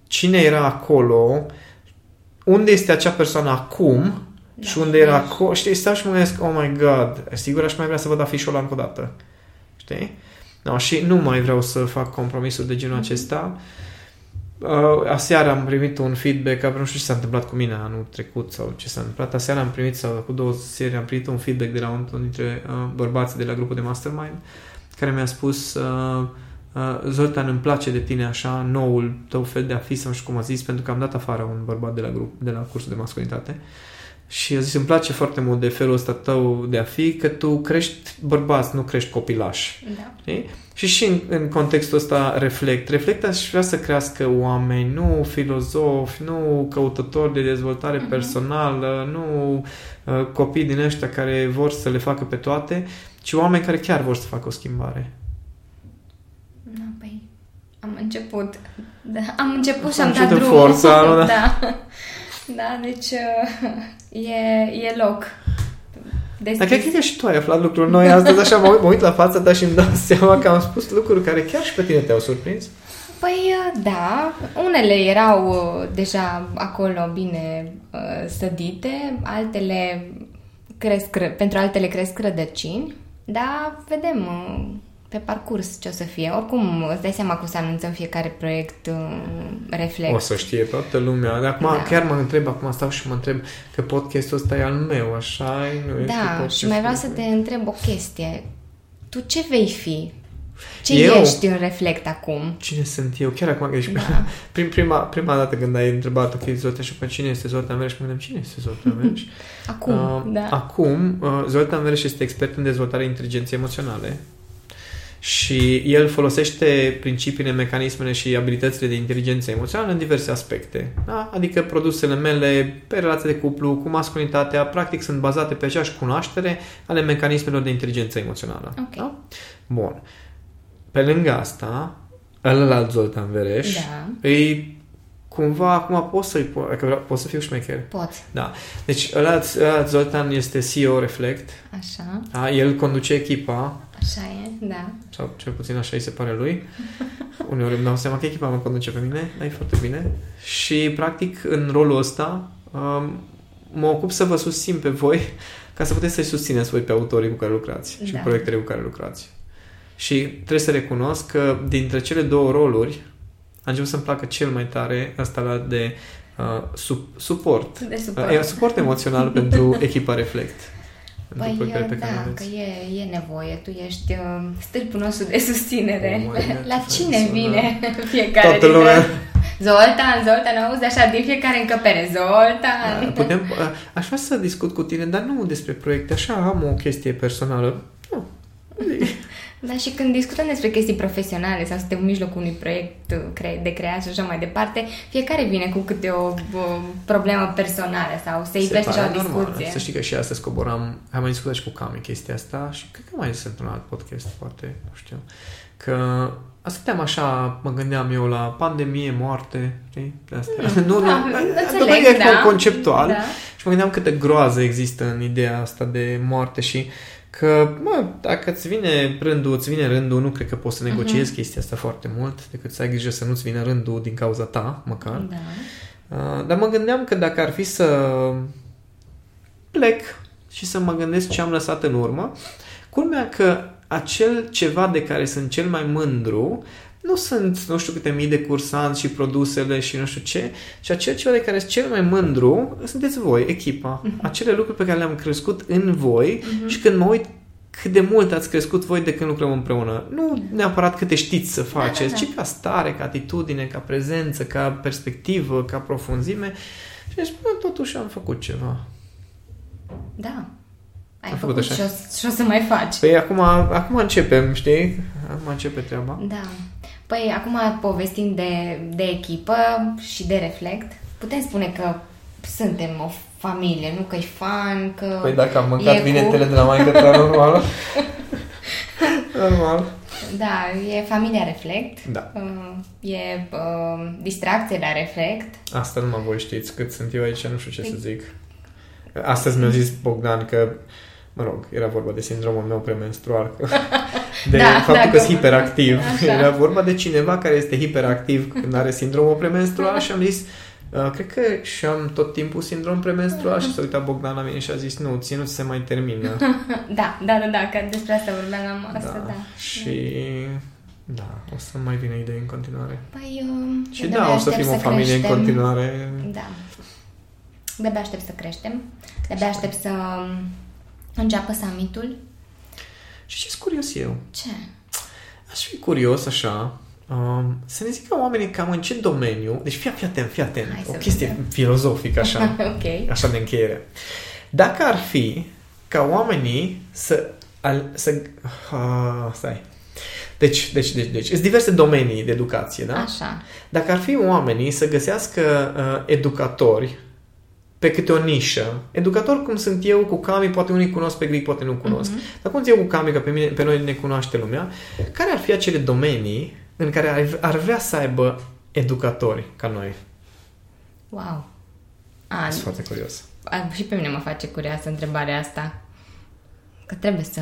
cine era acolo, unde este acea persoană acum Da. și unde era acolo. Știi, stau și mă gândesc, oh my god, sigur aș mai vrea să văd afișul ăla încă o dată. Știi? No, și nu mai vreau să fac compromisuri de genul acesta. Uh, aseară am primit un feedback, nu știu ce s-a întâmplat cu mine anul trecut sau ce s-a întâmplat. Aseară am primit, sau cu două serii, am primit un feedback de la unul dintre uh, bărbații de la grupul de mastermind care mi-a spus uh, uh, Zoltan, îmi place de tine așa, noul tău fel de a fi, sau nu știu cum a zis, pentru că am dat afară un bărbat de la, grup, de la cursul de masculinitate și a zis, îmi place foarte mult de felul ăsta tău de a fi, că tu crești bărbați, nu crești copilași. Da. Știi? Și și în, în contextul ăsta reflect. Reflect aș vrea să crească oameni, nu filozofi, nu căutători de dezvoltare Mhm. personală, nu uh, copii din ăștia care vor să le facă pe toate, ci oameni care chiar vor să facă o schimbare. Da, păi am început. Da, am început și Am am dat început în drumul. forța, nu, da? da. Da, deci uh, e, e loc. Dar Deschis. cred că și tu ai aflat lucruri noi astăzi, așa mă uit, mă uit la fața ta și îmi dau seama că am spus lucruri care chiar și pe tine te-au surprins. Păi uh, da, unele erau uh, deja acolo bine uh, sădite, altele cresc, ră- pentru altele cresc rădăcini, dar vedem uh, pe parcurs ce o să fie. Oricum, îți dai seama că o să anunțăm fiecare proiect uh, reflex. O să știe toată lumea. Dar acum Da. chiar mă întreb, acum stau și mă întreb că podcastul ăsta e al meu, așa nu este Da, podcastul și mai vreau să meu. te întreb o chestie. Tu ce vei fi? Ce Eu? ești în reflect acum? Cine sunt eu? Chiar acum, deci, Da. prim, prima, prima dată când ai întrebat, ok, Zoltan, și pe cine este Zoltan Vereș? Mă gândeam, cine este Zoltan Vereș? Acum, Uh, da. Acum, uh, Zoltan Vereș este expert în dezvoltarea inteligenței emoționale și el folosește principiile, mecanismele și abilitățile de inteligență emoțională în diverse aspecte. Da? Adică produsele mele pe relație de cuplu, cu masculinitatea, practic sunt bazate pe aceeași cunoaștere ale mecanismelor de inteligență emoțională. Ok. Da? Bun. Pe lângă asta, ălălalt Zoltan Vereș, Da. îi cumva acum pot să-i po- că vreau, pot să fiu șmecher. Poți. Da. Deci ăla, ăla Zoltan este CEO Reflect. Așa, Da? El conduce echipa, așa e, da. sau cel puțin așa îi se pare lui. Uneori îmi dau seama că echipa mă conduce pe mine, dar e foarte bine. Și practic în rolul ăsta um, mă ocup să vă susțin pe voi ca să puteți să-i susțineți voi pe autorii cu care lucrați și Da. proiectele cu care lucrați. Și trebuie să recunosc că dintre cele două roluri, a început să-mi placă cel mai tare asta la de uh, sub, suport. De suport. Uh, suport emoțional pentru echipa Reflect. Păi, Pentru da, că e, e nevoie. Tu ești uh, stâlpul nostru de susținere. Oh, my God, La cine sună- vine fiecare Toată dintre- lumea. Zoltan, Zoltan, auzi așa din fiecare încăpere. Zoltan. Da, Putem, uh, aș vrea să discut cu tine, dar nu despre proiecte. Așa am o chestie personală. Nu. Da, și când discutăm despre chestii profesionale sau suntem în mijlocul unui proiect uh, cre- de creat și așa mai departe, fiecare vine cu câte o, o problemă personală sau se ivește pare așa o normal. discuție. Să știi că și astăzi coboram, am mai discutat și cu Cami chestia asta și cred că mai zis într-un alt podcast, poate, nu știu, că stăteam așa, mă gândeam eu la pandemie, moarte, știi, de astea. nu, nu, Da, nu, înțeleg, nu, da. conceptual. Da. Și mă gândeam câtă groază există în ideea asta de moarte și că, mă, dacă îți vine rândul, îți vine rândul, nu cred că poți să negociezi Mhm. chestia asta foarte mult, decât să ai grijă să nu-ți vină rândul din cauza ta, măcar. Da. Uh, dar mă gândeam că dacă ar fi să plec și să mă gândesc ce am lăsat în urmă, culmea că acel ceva de care sunt cel mai mândru nu sunt nu știu câte mii de cursanți și produsele și nu știu ce, ci acel ceva de care sunt cel mai mândru sunteți voi, echipa. Acele lucruri pe care le-am crescut în voi și când mă uit cât de mult ați crescut voi de când lucrăm împreună. Nu neapărat câte știți să faceți, da. ci ca stare, ca atitudine, ca prezență, ca perspectivă, ca profunzime. Și deci, bă, totuși am făcut ceva. Da. Ai Am făcut, făcut așa. și, o, și o să mai faci. Păi acum, acum începem, știi? Acum începe treaba. Da. Păi, acum povestind de, de echipă și de reflect, putem spune că suntem o familie, nu că e fan, că Păi dacă am e mâncat bine cu- tele de la maică ta, normal. normal. Da, e familia Reflect. Da. Uh, E uh, distracție la Reflect. Asta nu mă voi știți cât sunt eu aici, nu știu ce să zic. Astăzi mi-a zis Bogdan că, mă rog, era vorba de sindromul meu premenstrual. că- De Da, faptul dacă- că sunt hiperactiv. Așa. Era vorba de cineva care este hiperactiv când are sindromul premenstrual și am zis, "Uh, cred că și am tot timpul sindrom premenstrual și s-a uitat Bogdan la mine și a zis, nu, ție nu ți se mai termină. Da, da, da, da, că despre asta vorbeam la asta, da. Și da, o să mai vină idei în continuare. Păi, uh, Și eu da, de-abia o să aștept fim o familie în creștem. continuare. Da. De-abia aștept să creștem. De-abia aștept să um, înceapă summitul. Și ce curios eu? Ce? Aș fi curios așa, um, să ne zică oamenii cam în ce domeniu, deci fii, fii atent, fii atent, Hai o să chestie vedem. filozofică așa, ok. așa de încheiere. Dacă ar fi ca oamenii să... Al, să uh, stai. Deci, deci, deci, deci, sunt diverse domenii de educație, da? Așa. Dacă ar fi oamenii să găsească uh, educatori pe câte o nișă, educator cum sunt eu cu Cami, poate unii cunosc pe Gric, poate nu cunosc, Mhm. dar cum sunt eu cu Cami, că pe, mine, pe noi ne cunoaște lumea, care ar fi acele domenii în care ar, ar vrea să aibă educatori ca noi? Wow. A, Sunt foarte curios. a, și pe mine mă face curioasă întrebarea asta. Că trebuie să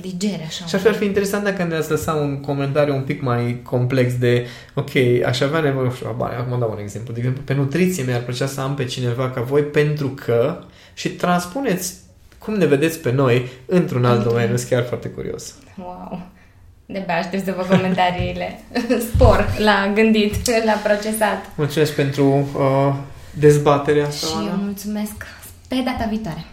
digere așa. Și ar fi, ar fi interesant dacă ne-ați lăsat un comentariu un pic mai complex de, ok, aș avea nevoie, nu știu, bani, acum dau un exemplu. De exemplu, pe nutriție mi-ar plăcea să am pe cineva ca voi pentru că și transpuneți cum ne vedeți pe noi într-un alt Într-un- domeniu. Sunt chiar foarte curios. Wow. De-abia aștept să văd comentariile. Spor la gândit, la procesat. Mulțumesc pentru uh, dezbaterea asta, Și Ana. eu mulțumesc pe data viitoare.